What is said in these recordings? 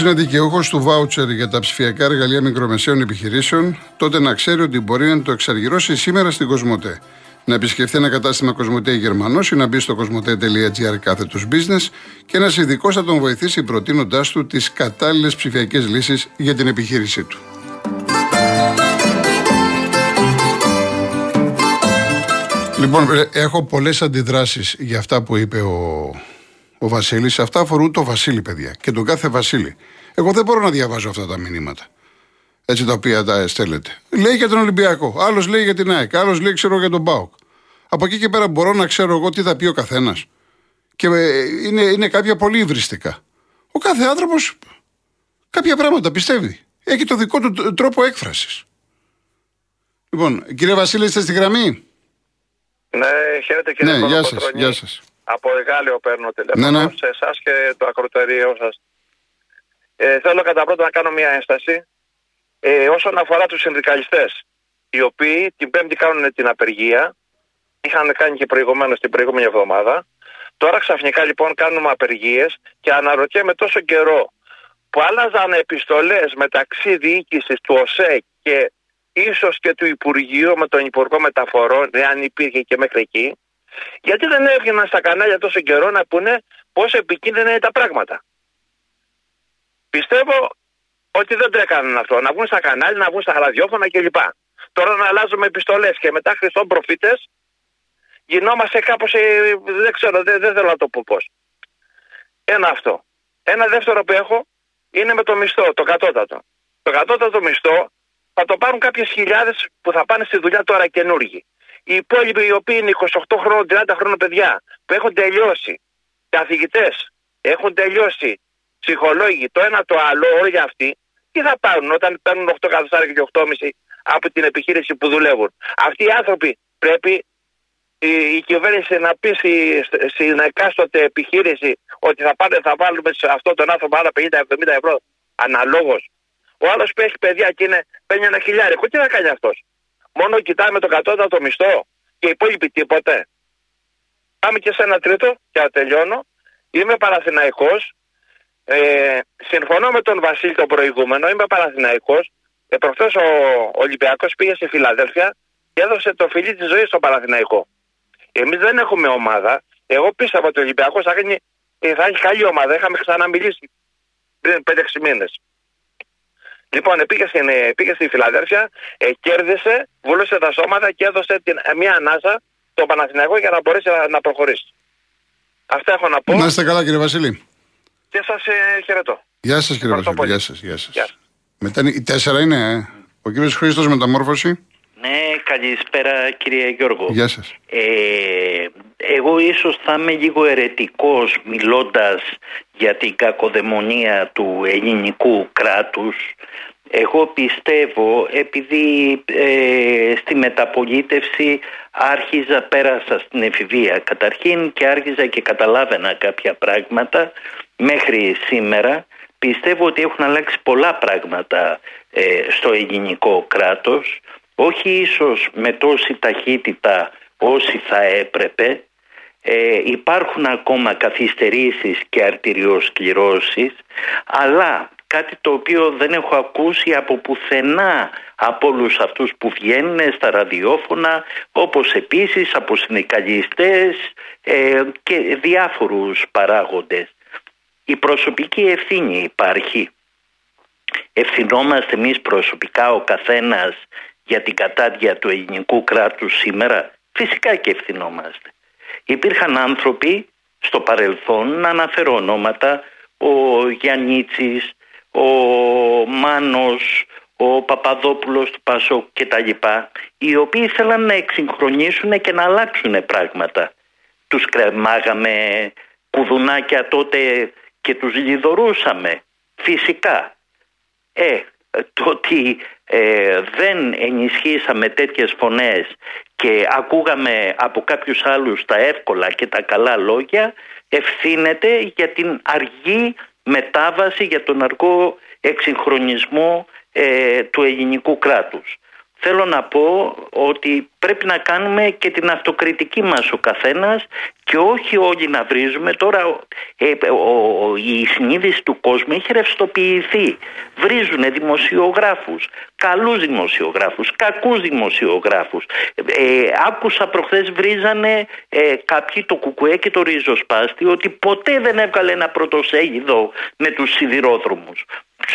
Όποιο είναι δικαιούχος του βάουτσερ για τα ψηφιακά εργαλεία μικρομεσαίων επιχειρήσεων, τότε να ξέρει ότι μπορεί να το εξαργυρώσει σήμερα στην Κοσμοτέ. Να επισκεφθεί ένα κατάστημα Κοσμοτέ Γερμανός ή να μπει στο κοσμοτέ.gr κάθετος business και ένας ειδικός θα τον βοηθήσει προτείνοντάς του τις κατάλληλες ψηφιακές λύσεις για την επιχείρησή του. Λοιπόν, ε, έχω πολλές αντιδράσεις για αυτά που είπε ο, ο Βασίλης. Αυτά αφορούν το Βασίλη, παιδιά, και τον κάθε Βασίλη. Εγώ δεν μπορώ να διαβάζω αυτά τα μηνύματα. Έτσι τα οποία τα στέλνετε. Λέει για τον Ολυμπιακό, άλλος λέει για την ΑΕΚ, άλλος λέει ξέρω για τον ΠΑΟΚ. Από εκεί και πέρα μπορώ να ξέρω εγώ τι θα πει ο καθένας. Και ε, είναι, είναι κάποια πολύ υβριστικά. Ο κάθε άνθρωπος κάποια πράγματα πιστεύει. Έχει το δικό του τρόπο έκφρασης. Λοιπόν, κύριε Βασίλη, είστε στη γραμμή; Ναι, χαίρετε κύριε Ναι, γεια σας, γεια σας. Από Εγάλιο παίρνω τηλέφωνο Ναι, ναι. σε εσάς και το ακροτερίο σας. Ε, θέλω κατά πρώτα να κάνω μια ένσταση ε, όσον αφορά τους συνδικαλιστές οι οποίοι την Πέμπτη κάνουν την απεργία είχαν κάνει και προηγουμένως την προηγούμενη εβδομάδα τώρα ξαφνικά λοιπόν κάνουμε απεργίες και αναρωτιέμαι τόσο καιρό που άλλαζαν επιστολές μεταξύ διοίκησης του ΟΣΕ και ίσως και του Υπουργείου με τον Υπουργό Μεταφορών, εάν υπήρχε και μέχρι εκεί, γιατί δεν έβγαιναν στα κανάλια τόσο καιρό να πούνε πόσο επικίνδυνα είναι τα πράγματα. Πιστεύω ότι δεν το έκαναν αυτό. Να βγουν στα κανάλια, να βγουν στα ραδιόφωνα κλπ. Τώρα να αλλάζουμε επιστολές και μετά Χριστόν προφήτες γινόμαστε κάπως, ε, δεν ξέρω, δεν, δεν θέλω να το πω πώς. Ένα αυτό. Ένα δεύτερο που έχω είναι με το μισθό, το κατώτατο. Το κατώτατο μισθό θα το πάρουν κάποιες χιλιάδες που θα πάνε στη δουλειά τώρα καινούργοι. Οι υπόλοιποι οι οποίοι είναι 28 χρόνων, 30 χρόνων παιδιά που έχουν τελειώσει, καθηγητές, έχουν τελειώσει, ψυχολόγοι, το ένα το άλλο, όλοι αυτοί, τι θα πάρουν όταν παίρνουν 8 καθοστάρια και 8,5 από την επιχείρηση που δουλεύουν. Αυτοί οι άνθρωποι πρέπει η, η κυβέρνηση να πει στη, στην εκάστοτε επιχείρηση ότι θα, πάνε, θα βάλουμε σε αυτόν τον άνθρωπο άλλα 50-70 ευρώ αναλόγως. Ο άλλος που έχει παιδιά και είναι, παίρνει ένα χιλιάρικο, τι θα κάνει αυτός; Μόνο κοιτάμε το κατώτατο μισθό και οι υπόλοιποι τίποτε. Πάμε και σε ένα τρίτο και να τελειώνω. Είμαι Παναθηναϊκός. Ε, συμφωνώ με τον Βασίλη τον προηγούμενο. Είμαι Παναθηναϊκός. Ε, Προχθές ο Ολυμπιακός πήγε στη Φιλαδέλφια και έδωσε το φιλί της ζωής στον Παναθηναϊκό. Εμείς δεν έχουμε ομάδα. Εγώ πίστευα ότι ο Ολυμπιακός θα, γίνει, ε, θα έχει καλή ομάδα. Είχαμε ξαναμιλήσει πριν 5-6 μήνες. Λοιπόν, πήγε, στην, ε, πήγε στη Φιλαδέλφια, ε, κέρδισε, βούλωσε τα σώματα και έδωσε την, ε, μια ανάσα στο Παναθηναϊκό για να μπορέσει να, να προχωρήσει. Αυτά έχω να πω Να είστε καλά, κύριε Βασίλη. Και σας ε, χαιρετώ. Γεια σας, κύριε Ευχαριστώ Βασίλη. πολύ. Γεια σας. Γεια σας. Γεια. Μετά είναι, οι τέσσερα είναι, ε. Ο κύριος Χρήστος Μεταμόρφωση. Ναι, καλησπέρα κύριε Γιώργο. Γεια σας. Ε, εγώ ίσως θα είμαι λίγο ερετικός μιλώντας για την κακοδαιμονία του ελληνικού κράτους. Εγώ πιστεύω επειδή ε, στη μεταπολίτευση άρχιζα, πέρασα στην εφηβεία καταρχήν και άρχιζα και καταλάβαινα κάποια πράγματα μέχρι σήμερα. Πιστεύω ότι έχουν αλλάξει πολλά πράγματα ε, στο ελληνικό κράτος όχι ίσως με τόση ταχύτητα όσοι θα έπρεπε ε, υπάρχουν ακόμα καθυστερήσεις και αρτηριοσκληρώσεις αλλά κάτι το οποίο δεν έχω ακούσει από πουθενά από όλους αυτούς που βγαίνουν στα ραδιόφωνα όπως επίσης από συνδικαλιστές ε, και διάφορους παράγοντες. Η προσωπική ευθύνη υπάρχει. Ευθυνόμαστε εμείς προσωπικά ο καθένας για την κατάδια του ελληνικού κράτους σήμερα. Φυσικά και ευθυνόμαστε. Υπήρχαν άνθρωποι στο παρελθόν, να αναφέρω ονόματα, ο Γιαννίτσης, ο Μάνος, ο Παπαδόπουλος του Πασόκ και τα λοιπά, οι οποίοι ήθελαν να εξυγχρονίσουν και να αλλάξουν πράγματα. Τους κρεμάγαμε κουδουνάκια τότε και τους λιδωρούσαμε. Φυσικά. Ε, το ότι ε, δεν ενισχύσαμε τέτοιες φωνές και ακούγαμε από κάποιους άλλους τα εύκολα και τα καλά λόγια ευθύνεται για την αργή μετάβαση, για τον αργό εξυγχρονισμό ε, του ελληνικού κράτους. Θέλω να πω ότι πρέπει να κάνουμε και την αυτοκριτική μας ο καθένας και όχι όλοι να βρίζουμε. Τώρα ε, ο, η συνείδηση του κόσμου έχει ρευστοποιηθεί. Βρίζουν δημοσιογράφους, καλούς δημοσιογράφους, κακούς δημοσιογράφους. Ε, άκουσα προχθές βρίζανε ε, κάποιοι το κουκουέ και το ριζοσπάστη ότι ποτέ δεν έβγαλε ένα πρωτοσέγιδο με τους σιδηρόδρομους.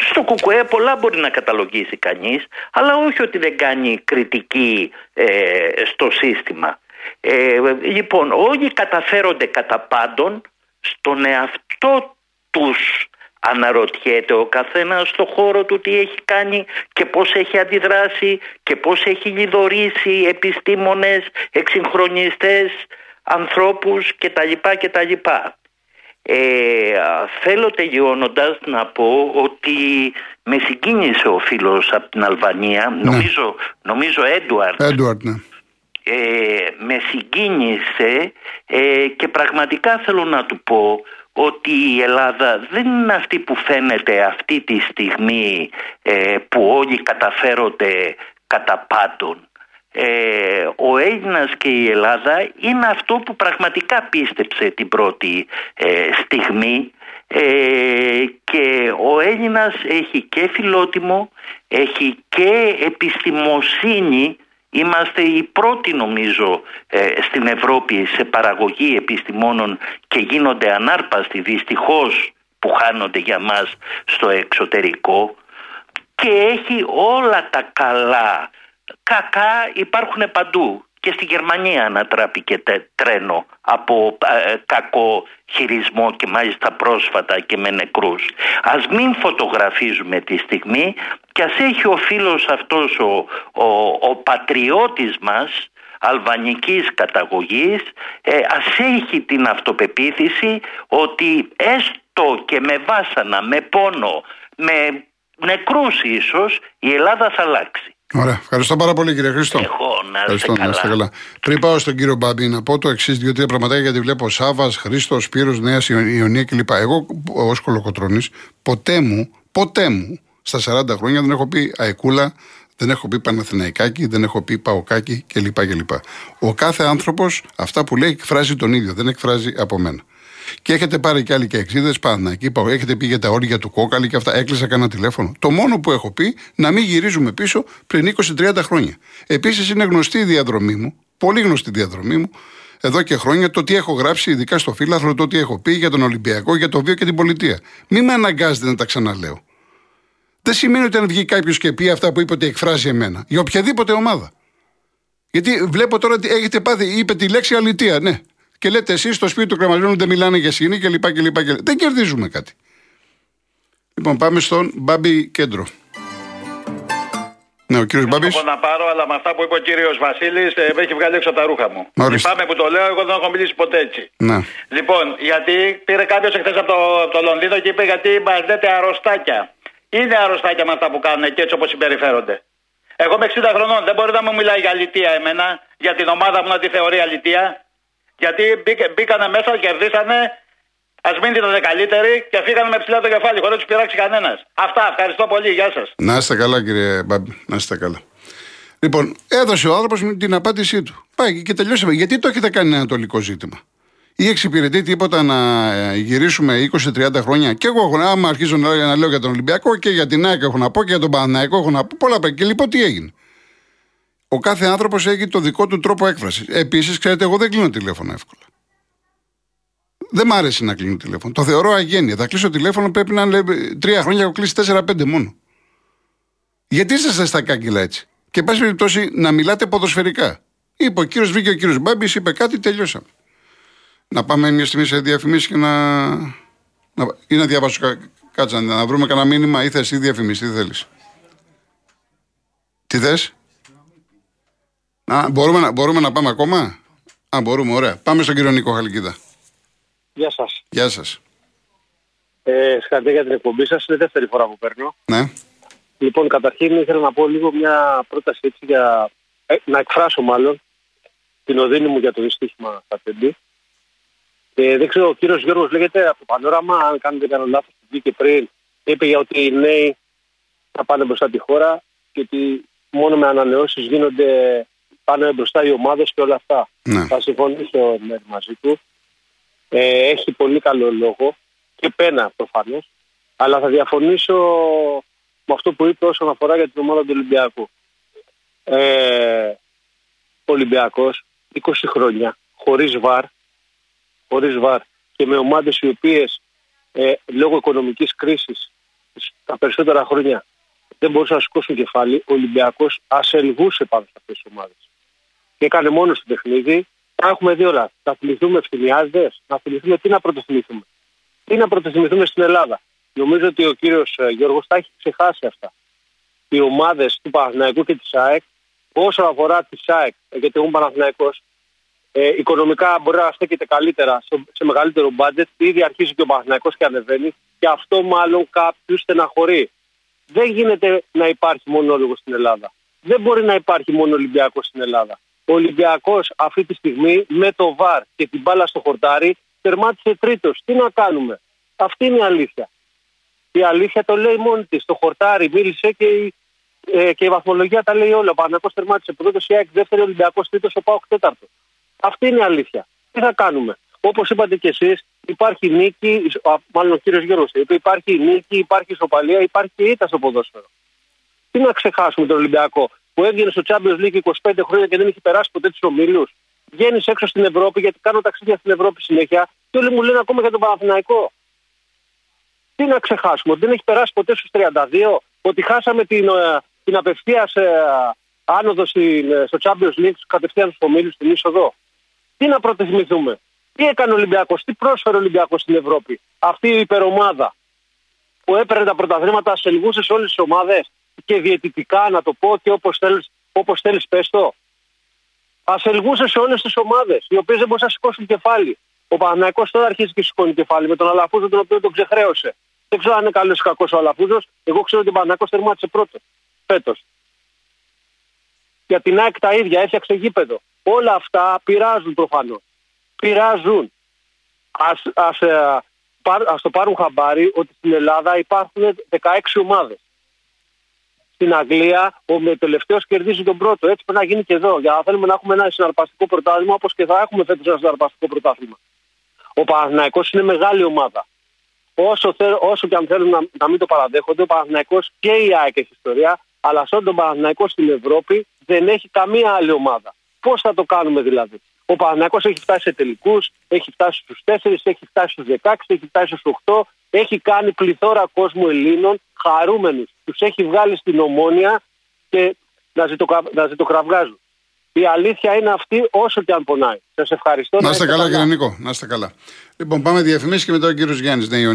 Στο κουκουέ πολλά μπορεί να καταλογίσει κανείς, αλλά όχι ότι δεν κάνει κριτική ε, στο σύστημα. Ε, λοιπόν, όλοι καταφέρονται κατά πάντων στον εαυτό τους αναρωτιέται ο καθένας στο χώρο του τι έχει κάνει και πώς έχει αντιδράσει και πώς έχει λιδωρήσει επιστήμονες, εξυγχρονιστές, ανθρώπους κτλ. κτλ. Ε, θέλω τελειώνοντας να πω ότι με συγκίνησε ο φίλος από την Αλβανία, ναι. νομίζω, νομίζω Έντουαρτ. Έντουαρτ, ναι. Ε, με συγκίνησε ε, και πραγματικά θέλω να του πω ότι η Ελλάδα δεν είναι αυτή που φαίνεται αυτή τη στιγμή ε, που όλοι καταφέρονται κατά πάντων. Ε, ο Έλληνας και η Ελλάδα είναι αυτό που πραγματικά πίστεψε την πρώτη ε, στιγμή. Ε, και ο Έλληνας έχει και φιλότιμο, έχει και επιστημοσύνη. Είμαστε οι πρώτοι νομίζω στην Ευρώπη σε παραγωγή επιστημόνων και γίνονται ανάρπαστοι δυστυχώς που χάνονται για μας στο εξωτερικό. Και έχει όλα τα καλά κακά υπάρχουν παντού και στη Γερμανία ανατράπηκε τρένο από ε, κακό χειρισμό και μάλιστα πρόσφατα και με νεκρούς. Ας μην φωτογραφίζουμε τη στιγμή και ας έχει ο φίλος αυτός ο, ο, ο πατριώτης μας αλβανικής καταγωγής ε, ας έχει την αυτοπεποίθηση ότι έστω και με βάσανα, με πόνο, με νεκρούς ίσως η Ελλάδα θα αλλάξει. Ωραία. Ευχαριστώ πάρα πολύ κύριε Χρήστο. Εγώ να Ευχαριστώ, καλά. Να είστε καλά. Πριν πάω στον κύριο Μπάμπη, να πω το εξής: δύο-τρία πραγματάκια γιατί βλέπω Σάβας, Χρήστος, Σπύρος, Νέας Ιωνία κλπ. Εγώ ως κολοκοτρόνη ποτέ μου, ποτέ μου στα 40 χρόνια δεν έχω πει Αεκούλα, δεν έχω πει Παναθηναϊκάκι, δεν έχω πει Παοκάκι κλπ. κλπ. Ο κάθε άνθρωπος αυτά που λέει εκφράζει τον ίδιο, δεν εκφράζει από μένα. Και έχετε πάρει κι άλλοι και εξίδες πάνω εκεί. Έχετε πει για τα όρια του κόκαλη και αυτά. Έκλεισα κανένα τηλέφωνο. Το μόνο που έχω πει να μην γυρίζουμε πίσω πριν 20-30 χρόνια. Επίσης είναι γνωστή η διαδρομή μου, πολύ γνωστή η διαδρομή μου, εδώ και χρόνια το τι έχω γράψει, ειδικά στο φύλαθρο, το τι έχω πει για τον Ολυμπιακό, για το βίο και την πολιτεία. Μην με αναγκάζετε να τα ξαναλέω. Δεν σημαίνει ότι αν βγει κάποιος και πει αυτά που είπε ότι εκφράζει εμένα. Για οποιαδήποτε ομάδα. Γιατί βλέπω τώρα ότι έχετε πάθει, είπε τη λέξη αλητία. Ναι, και λέτε εσείς στο σπίτι του κρεμασμένου δεν μιλάνε για σκηνή κλπ. κλπ, κλπ. Δεν κερδίζουμε κάτι. Λοιπόν, πάμε στον Μπάμπη Κέντρο. Ναι, ο κύριος Μπάμπης. Δεν να πάρω, αλλά με αυτά που είπε ο κύριος Βασίλης ε, με έχει βγάλει έξω τα ρούχα μου. Ορίστε. Λυπάμαι που το λέω, εγώ δεν έχω μιλήσει ποτέ έτσι. Ναι. Λοιπόν, γιατί πήρε κάποιος εχθές από το, το Λονδίνο και είπε γιατί μας λέτε αρρωστάκια. Είναι αρρωστάκια με αυτά που κάνουν και έτσι όπως συμπεριφέρονται. Εγώ είμαι 60 χρονών, δεν μπορεί να μου μιλάει για αλητία εμένα, για την ομάδα μου να τη θεωρεί αλητία. Γιατί μπήκανε μέσα, κερδίσανε, ας μην ήταν καλύτεροι και φύγανε με ψηλά το κεφάλι, χωρίς να τους πειράξει κανένας. Αυτά, ευχαριστώ πολύ, γεια σας. Να είστε καλά, κύριε Μπάμπη, να είστε καλά. Λοιπόν, έδωσε ο άνθρωπος την απάντησή του. Πάει και τελειώσαμε. Γιατί το έχετε κάνει ένα ανατολικό ζήτημα; Ή εξυπηρετεί τίποτα να ε, γυρίσουμε 20-30 χρόνια; Και εγώ, άμα αρχίζω να λέω, να λέω για τον Ολυμπιακό και για την ΑΕΚ έχω να πω και για τον Παναναϊκό έχω να πω πολλά πράγματα. Και λοιπόν τι έγινε; Ο κάθε άνθρωπος έχει το δικό του τρόπο έκφρασης. Επίσης, ξέρετε, εγώ δεν κλείνω τηλέφωνο εύκολα. Δεν μ' άρεσε να κλείνω τηλέφωνο. Το θεωρώ αγένεια. Θα κλείσω τηλέφωνο πρέπει να είναι τρία χρόνια, έχω κλείσει τέσσερα-πέντε μόνο. Γιατί είσαστε στα κάγκελα έτσι; Και πάση περιπτώσει να μιλάτε ποδοσφαιρικά. Είπε ο κύριος Βίκη, ο κύριος Μπάμπης, είπε κάτι, τελειώσαμε. Να πάμε μια στιγμή σε διαφημίσεις και να. να... ή να διαβάσω κα... κάτσα, να βρούμε κανένα μήνυμα ή θες ή διαφημίσεις, τι θέλεις. Τι θες; Α, μπορούμε, να, μπορούμε να πάμε ακόμα; Α, μπορούμε, ωραία. Πάμε στον κύριο Νίκο Χαλκίδα. Γεια σας. Γεια σας. Ε, συγχαρητήρια για την εκπομπή σας. Είναι δεύτερη φορά που παίρνω. Ναι. Λοιπόν, καταρχήν ήθελα να πω λίγο μια πρόταση έτσι για. Ε, να εκφράσω μάλλον την οδύνη μου για το δυστύχημα στα τεμπή. Ε, δεν ξέρω, ο κύριος Γιώργος λέγεται από το πανόραμα, αν κάνετε κανένα λάθος που βγήκε πριν, είπε για ότι οι νέοι θα πάνε μπροστά τη χώρα και ότι μόνο με ανανεώσεις γίνονται πάνε μπροστά οι ομάδες και όλα αυτά. Ναι. Θα συμφωνήσω με- μαζί του. Ε, έχει πολύ καλό λόγο και πένα προφανώς. Αλλά θα διαφωνήσω με αυτό που είπε όσον αφορά για την ομάδα του Ολυμπιακού. Ε, ο Ολυμπιακός 20 χρόνια χωρίς βαρ, χωρίς βαρ και με ομάδες οι οποίες ε, λόγω οικονομικής κρίσης τα περισσότερα χρόνια δεν μπορούσαν να σηκώσουν κεφάλι, ο Ολυμπιακός ασελγούσε πάνω σε αυτές τις ομάδες. Και έκανε μόνο στο παιχνίδι. Τα έχουμε δει όλα. Θα θυμηθούμε ευθυνιάζοντε, να θυμηθούμε τι να πρωτοθυμηθούμε. Τι να πρωτοθυμηθούμε στην Ελλάδα. Νομίζω ότι ο κύριος Γιώργος τα έχει ξεχάσει αυτά. Οι ομάδες του Παναθηναϊκού και της ΑΕΚ, όσον αφορά τη ΑΕΚ, ε, γιατί εγώ Παναθηναϊκός, ε, οικονομικά μπορεί να στέκεται καλύτερα σε, σε μεγαλύτερο μπάτζετ. Ήδη αρχίζει και ο Παναθηναϊκός και ανεβαίνει. Και αυτό μάλλον κάποιους στεναχωρεί. Δεν γίνεται να υπάρχει μονόλογος στην Ελλάδα. Δεν μπορεί να υπάρχει μόνο Ολυμπιακός στην Ελλάδα. Ο Ολυμπιακός αυτή τη στιγμή με το βαρ και την μπάλα στο χορτάρι τερμάτισε τρίτος. Τι να κάνουμε; Αυτή είναι η αλήθεια. Η αλήθεια το λέει μόνη της. Το χορτάρι μίλησε και η, ε, και η βαθμολογία τα λέει όλα. Ο Παναγό τερμάτισε πρώτος, η ΑΕΚ δεύτερη, ο Ολυμπιακός τρίτος, ο Πάοκ τέταρτος. Αυτή είναι η αλήθεια. Τι θα κάνουμε; Όπως είπατε κι εσείς, υπάρχει νίκη, α, μάλλον ο κύριος Γιώργος είπε, υπάρχει νίκη, υπάρχει ισοπαλία, υπάρχει και ήττα στο ποδόσφαιρο. Τι να ξεχάσουμε τον Ολυμπιακό; Που έβγαινε στο Champions League 25 χρόνια και δεν έχει περάσει ποτέ τους ομίλους. Βγαίνεις έξω στην Ευρώπη γιατί κάνω ταξίδια στην Ευρώπη συνέχεια και όλοι μου λένε ακόμα για τον Παναθηναϊκό. Τι να ξεχάσουμε, ότι δεν έχει περάσει ποτέ στους 32, ότι χάσαμε την, ε, την απευθείας ε, άνοδο στην, ε, στο Champions League, κατευθείαν στους ομίλους στην είσοδο. Τι να πρωτοθυμηθούμε. Τι έκανε ο Ολυμπιακός, τι πρόσφερε ο Ολυμπιακός στην Ευρώπη. Αυτή η υπερομάδα που έπαιρνε τα πρωταθλήματα, σελγούσε σε όλες τις ομάδες και διαιτητικά, να το πω και όπως θέλεις όπως θέλεις, πες το. Ασελγούσε σε όλες τις ομάδες, οι οποίες δεν μπορούσαν να σηκώσουν κεφάλι. Ο Παναγιακό τώρα αρχίζει και σηκώνει κεφάλι με τον Αλαφούζο, τον οποίο τον ξεχρέωσε. Δεν ξέρω αν είναι καλός ή κακός ο Αλαφούζος. Εγώ ξέρω ότι ο Παναγιακό τερμάτισε πρώτος φέτος. Για την ΑΕΚ τα ίδια, έφτιαξε γήπεδο. Όλα αυτά πειράζουν προφανώς. Πειράζουν. Ας, ας, ε, πάρ- ας το πάρουν χαμπάρι ότι στην Ελλάδα υπάρχουν 16 ομάδες. Στην Αγγλία ο με τελευταίος κερδίζει τον πρώτο. Έτσι πρέπει να γίνει και εδώ. Για να θέλουμε να έχουμε ένα συναρπαστικό πρωτάθλημα όπως και θα έχουμε φέτος ένα συναρπαστικό πρωτάθλημα. Ο Παναθηναϊκός είναι μεγάλη ομάδα. Όσο, θε, όσο και αν θέλουν να, να μην το παραδέχονται, ο Παναθηναϊκός και η ΑΕΚ έχει ιστορία, αλλά σαν τον Παναθηναϊκό στην Ευρώπη δεν έχει καμία άλλη ομάδα. Πώς θα το κάνουμε δηλαδή; Ο Παναθηναϊκός έχει φτάσει σε τελικούς, έχει φτάσει στους 4, έχει φτάσει στους 16, έχει φτάσει στους 8, έχει κάνει πληθώρα κόσμου Ελλήνων χαρούμενους. Τους έχει βγάλει στην ομόνια και να, ζητοκα... να ζητοκραυγάζουν. Η αλήθεια είναι αυτή όσο και αν πονάει. Σας ευχαριστώ. Να είστε καλά, κύριε Νίκο. Να είστε καλά. Λοιπόν, πάμε διαφημίσεις και μετά ο κύριος Γιάννης, Νέα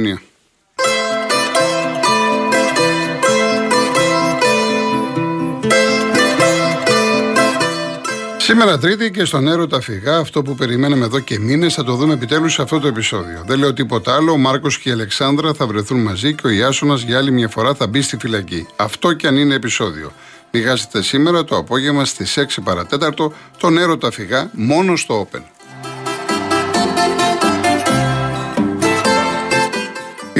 Σήμερα Τρίτη και στον Έρωτα Φυγά, αυτό που περιμέναμε εδώ και μήνες, θα το δούμε επιτέλους σε αυτό το επεισόδιο. Δεν λέω τίποτα άλλο. Ο Μάρκος και η Αλεξάνδρα θα βρεθούν μαζί και ο Ιάσονας για άλλη μια φορά θα μπει στη φυλακή. Αυτό κι αν είναι επεισόδιο. Μην χάσετε σήμερα το απόγευμα στις 6 παρατέταρτο τον Έρωτα Φυγά μόνο στο Open.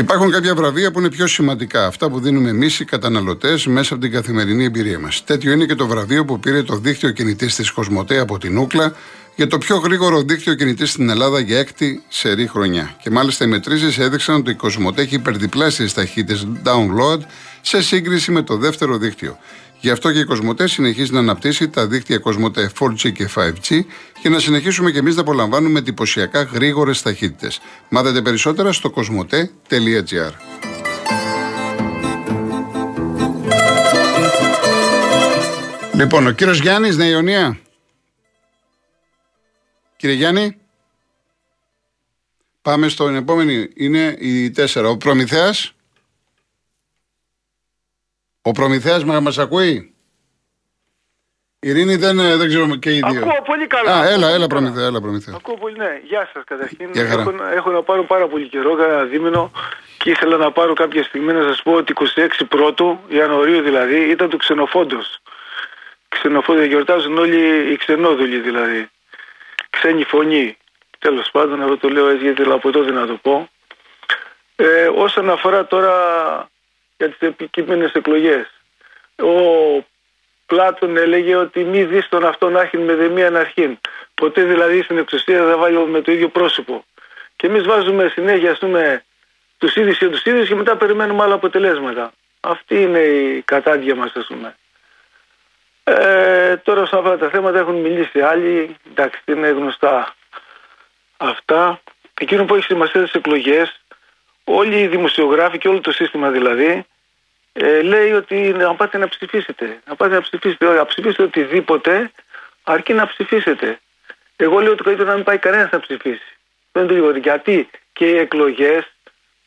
Υπάρχουν κάποια βραβεία που είναι πιο σημαντικά, αυτά που δίνουμε εμείς οι καταναλωτές μέσα από την καθημερινή εμπειρία μας. Τέτοιο είναι και το βραβείο που πήρε το δίκτυο κινητής της Κοσμοτέ από την Ούκλα για το πιο γρήγορο δίκτυο κινητής στην Ελλάδα για έκτη σερή χρονιά. Και μάλιστα οι μετρήσεις έδειξαν ότι η Κοσμοτέ έχει υπερδιπλάσιε ταχύτητες download σε σύγκριση με το δεύτερο δίκτυο. Γι' αυτό και η Κοσμοτέ συνεχίζει να αναπτύσσει τα δίκτυα Κοσμοτέ 4G και 5G και να συνεχίσουμε και εμείς να απολαμβάνουμε εντυπωσιακά γρήγορες ταχύτητες. Μάθετε περισσότερα στο κοσμοτέ.gr. Λοιπόν, ο κύριος Γιάννης, Νέα Ιωνία. Κύριε Γιάννη. Πάμε στον επόμενη. Είναι η 4. Ο Προμηθέας. Ο Προμηθέας μα μας ακούει; Ειρήνη δεν, ε, δεν ξέρω και οι δύο. Ακούω πολύ καλά. Α, Ακούω έλα, πολύ έλα καλά. Προμηθέα, έλα Προμηθέα. Ακούω πολύ, ναι. Γεια σας καταρχήν. Γεια χαρά. Έχω, να- έχω να πάρω πάρα πολύ καιρό, κανένα δίμηνο και ήθελα να πάρω κάποια στιγμή να σας πω ότι 26 πρώτου, Ιανουαρίου δηλαδή, ήταν το ξενοφόντος. Ξενοφόντο, γιορτάζουν όλοι οι ξενόδουλοι δηλαδή. Ξένη φωνή. Τέλος πάντων, αυτό το λέω έτσι γιατί από τότε να το πω. Ε, όσον αφορά τώρα για τις επικείμενες εκλογές. Ο Πλάτων έλεγε ότι μη δεις τον αυτόν άχιν με δεμία αρχήν. Ποτέ δηλαδή στην εξουσία δεν βάλουμε το ίδιο πρόσωπο. Και εμείς βάζουμε συνέχεια, ας πούμε, τους ίδιους και τους ίδιους και μετά περιμένουμε άλλα αποτελέσματα. Αυτή είναι η κατάντια μας, ας πούμε. Ε, τώρα σε αυτά τα θέματα έχουν μιλήσει άλλοι. Εντάξει, είναι γνωστά αυτά. Εκείνο που έχει σημασία στις εκλογές, όλοι οι δημοσιογράφοι και όλο το σύστημα δηλαδή, ε, λέει ότι να πάτε να ψηφίσετε. Να πάτε να ψηφίσετε. Να ψηφίσετε οτιδήποτε, αρκεί να ψηφίσετε. Εγώ λέω ότι καλύτερα να μην πάει κανένας να ψηφίσει. Δεν το λίγο. Γιατί και οι εκλογές,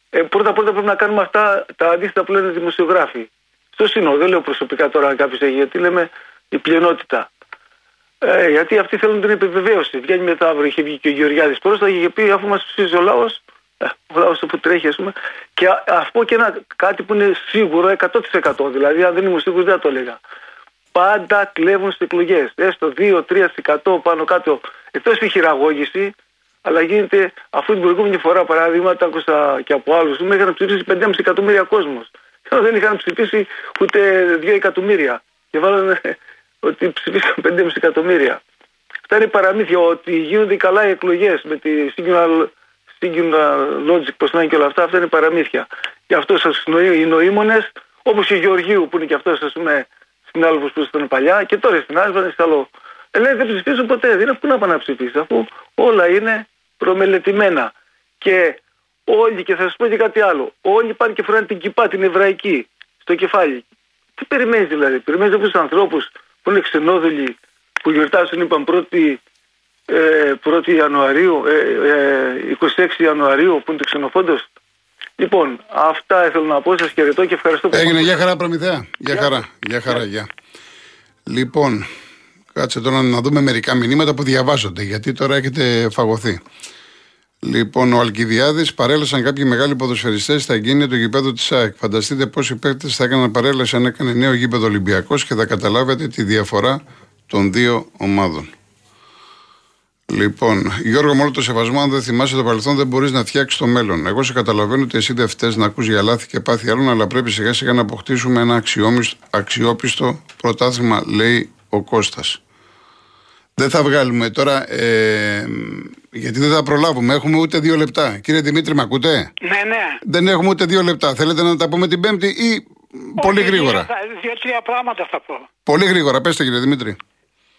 ε, πρώτα πρώτα πρέπει να κάνουμε αυτά τα αντίθετα που λένε οι δημοσιογράφοι. Στο σύνολο, δεν λέω προσωπικά τώρα αν κάποιος έχει, γιατί λέμε η πλειονότητα. Ε, γιατί αυτοί θέλουν την επιβεβαίωση. Βγαίνει μετά αύριο, είχε βγει και ο Γεωργιάδης πρόσφατα και είχε πει αφού μας ψηφίζει ο λαός, ε, ο λαό που τρέχει, ας πούμε. Και αυτό και ένα κάτι που είναι σίγουρο 100%. Δηλαδή, αν δεν ήμουν σίγουρος, δεν θα το έλεγα. Πάντα κλέβουν στις εκλογές. Έστω 2-3% πάνω κάτω. Εκτός τη χειραγώγηση, αλλά γίνεται αφού την προηγούμενη φορά παράδειγμα, τα άκουσα και από άλλους, μου είχαν ψηφίσει 5,5 εκατομμύρια κόσμος. Δεν είχαν ψηφίσει ούτε 2 εκατομμύρια. Και βάλανε ότι ψηφίσαν 5,5 εκατομμύρια. Αυτά είναι παραμύθια ότι γίνονται καλά οι εκλογές με τη singular, singular logic, πώ να είναι και όλα αυτά. Αυτά είναι παραμύθια. Γι' αυτό σας οι νοήμονες, όπως και ο Γεωργίου που είναι και αυτός, ας πούμε, συνάδελφο που ήταν παλιά, και τώρα στην άλλη, στο άλλο. Ε, λέει δεν ψηφίζουν ποτέ. Δεν είναι πού να πάνε να ψηφίσει, αφού όλα είναι προμελετημένα. Και όλοι, και θα σας πω και κάτι άλλο, όλοι πάνε και φοράνε την κυπά, την εβραϊκή, στο κεφάλι. Τι περιμένεις δηλαδή, περιμένεις αυτού τους ανθρώπους που είναι ξενόδουλοι που γιορτάζουν, είπαν, 1η, ε, 1η Ιανουαρίου, ε, 26 ε, Ιανουαρίου, που είναι το ξενοφόντος. Λοιπόν, αυτά ήθελα να πω. Σας χαιρετώ και ευχαριστώ πολύ. Έγινε, για χαρά, Προμηθέα. Για χαρά, για χαρά, για. Λοιπόν, κάτσε τώρα να δούμε μερικά μηνύματα που διαβάζονται, γιατί τώρα έχετε φαγωθεί. Λοιπόν, ο Αλκιδιάδης παρέλασαν κάποιοι μεγάλοι ποδοσφαιριστές στα εγγένεια του γηπέδου της ΑΕΚ. Φανταστείτε πόσοι παίκτες θα έκαναν παρέλαση αν έκανε νέο γήπεδο Ολυμπιακός και θα καταλάβετε τη διαφορά των δύο ομάδων. Λοιπόν, Γιώργο, με όλο το σεβασμό, αν δεν θυμάσαι το παρελθόν, δεν μπορείς να φτιάξεις το μέλλον. Εγώ σε καταλαβαίνω ότι εσύ δεν φταίει να ακούσει για λάθη και πάθη άλλων, αλλά πρέπει σιγά σιγά να αποκτήσουμε ένα αξιόπιστο πρωτάθλημα, λέει ο Κώστας. Δεν θα βγάλουμε τώρα, ε, γιατί δεν θα προλάβουμε. Έχουμε ούτε δύο λεπτά. Κύριε Δημήτρη, με ακούτε; Ναι, ναι. Δεν έχουμε ούτε δύο λεπτά. Θέλετε να τα πούμε την Πέμπτη ή πολύ γρήγορα; Δύο-τρία πράγματα θα πω. Πολύ γρήγορα, πέστε κύριε Δημήτρη.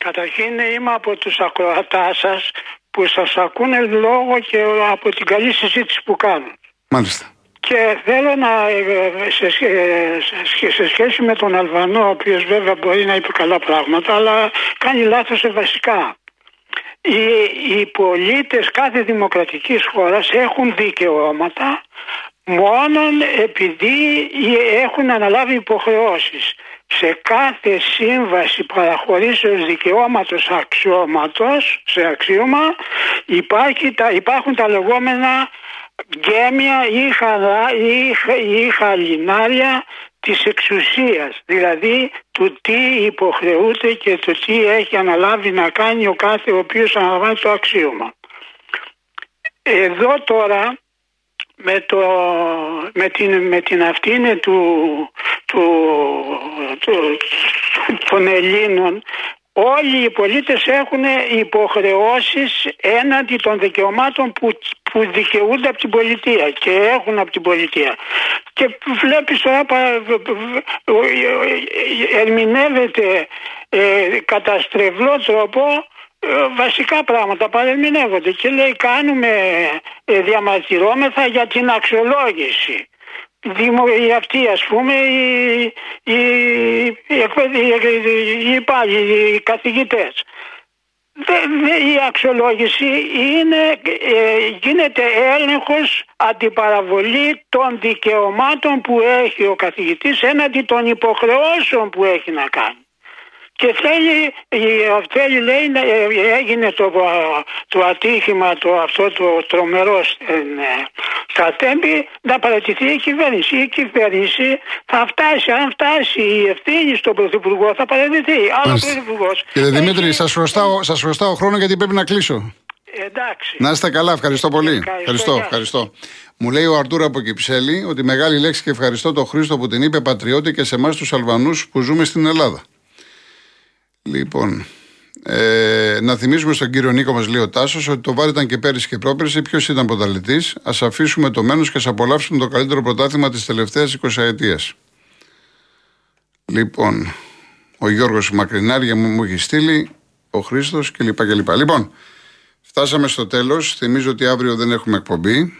Καταρχήν είμαι από τους ακροατάς σας που σας ακούνε λόγω και από την καλή συζήτηση που κάνουν. Μάλιστα. Και θέλω να, ε, σε, σε, σχέση με τον Αλβανό, ο οποίος βέβαια μπορεί να είπε καλά πράγματα, αλλά κάνει λάθος σε βασικά. Οι, οι πολίτες κάθε δημοκρατικής χώρας έχουν δικαιώματα μόνο επειδή έχουν αναλάβει υποχρεώσεις. Σε κάθε σύμβαση παραχωρήσεως δικαιώματος αξιώματος, σε αξίωμα, υπάρχει, υπάρχουν τα λεγόμενα γκέμια ή, χαρά, ή, ή χαλινάρια της εξουσίας, δηλαδή του τι υποχρεούται και το τι έχει αναλάβει να κάνει ο κάθε ο οποίος αναλαμβάνει το αξίωμα. Εδώ τώρα με, το, με, την, με την αυτήν του, του, του, των Ελλήνων όλοι οι πολίτες έχουν υποχρεώσεις έναντι των δικαιωμάτων που, που δικαιούνται από την πολιτεία και έχουν από την πολιτεία. Και βλέπεις τώρα ερμηνεύεται ε, κατά στρεβλό τρόπο ε, βασικά πράγματα παρερμηνεύονται και λέει κάνουμε ε, διαμαρτυρόμεθα για την αξιολόγηση δημο, οι αυτοί ας πούμε οι, οι, οι, οι, οι καθηγητές. η αξιολόγηση είναι, ε, γίνεται έλεγχος αντιπαραβολή των δικαιωμάτων που έχει ο καθηγητής έναντι των υποχρεώσεων που έχει να κάνει. Και θέλει, θέλει λέει, ε, έγινε το, το ατύχημα το, αυτό το τρομερό στα τέμπη να παρατηθεί η κυβέρνηση. Η κυβέρνηση θα φτάσει, αν φτάσει η ευθύνη στον Πρωθυπουργό θα παρατηθεί. Άλλος Πρωθυπουργός. Κύριε Δημήτρη, σας χρωστάω, σας χρωστάω χρόνο γιατί πρέπει να κλείσω. Εντάξει. Να είστε καλά, ευχαριστώ πολύ. Ευχαριστώ, ευχαριστώ. Μου λέει ο Αρτούρα από Κυψέλη ότι μεγάλη λέξη και ευχαριστώ τον Χρήστο που την είπε πατριώτη και σε εμάς τους Αλβανούς που ζούμε στην Ελλάδα. Λοιπόν, ε, να θυμίσουμε στον κύριο Νίκο, μας λέει ο Τάσος, ότι το βάρη ήταν και πέρυσι και πρόπερσι. Ποιος ήταν πρωταθλητής; Α αφήσουμε το μένος και ας απολαύσουμε το καλύτερο πρωτάθλημα της τελευταίας 20 ετία. Λοιπόν, ο Γιώργος Μακρινάρια μου, μου έχει στείλει, ο Χρήστος κλπ. κλπ. Λοιπόν, φτάσαμε στο τέλος. Θυμίζω ότι αύριο δεν έχουμε εκπομπή.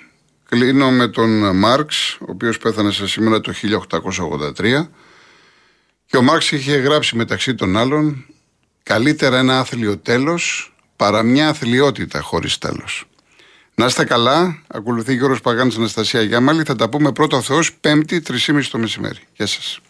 Κλείνω με τον Μάρξ, ο οποίος πέθανε σε σήμερα το 1883. Και ο Μάρξ είχε γράψει μεταξύ των άλλων Καλύτερα ένα άθλιο τέλος παρά μια αθλειότητα χωρίς τέλος. Να είστε καλά. Ακολουθεί Γιώργος Παγάνης Αναστασία Γιάμαλη. Θα τα πούμε πρώτο Θεός Πέμπτη, 3.30 το μεσημέρι. Γεια σας.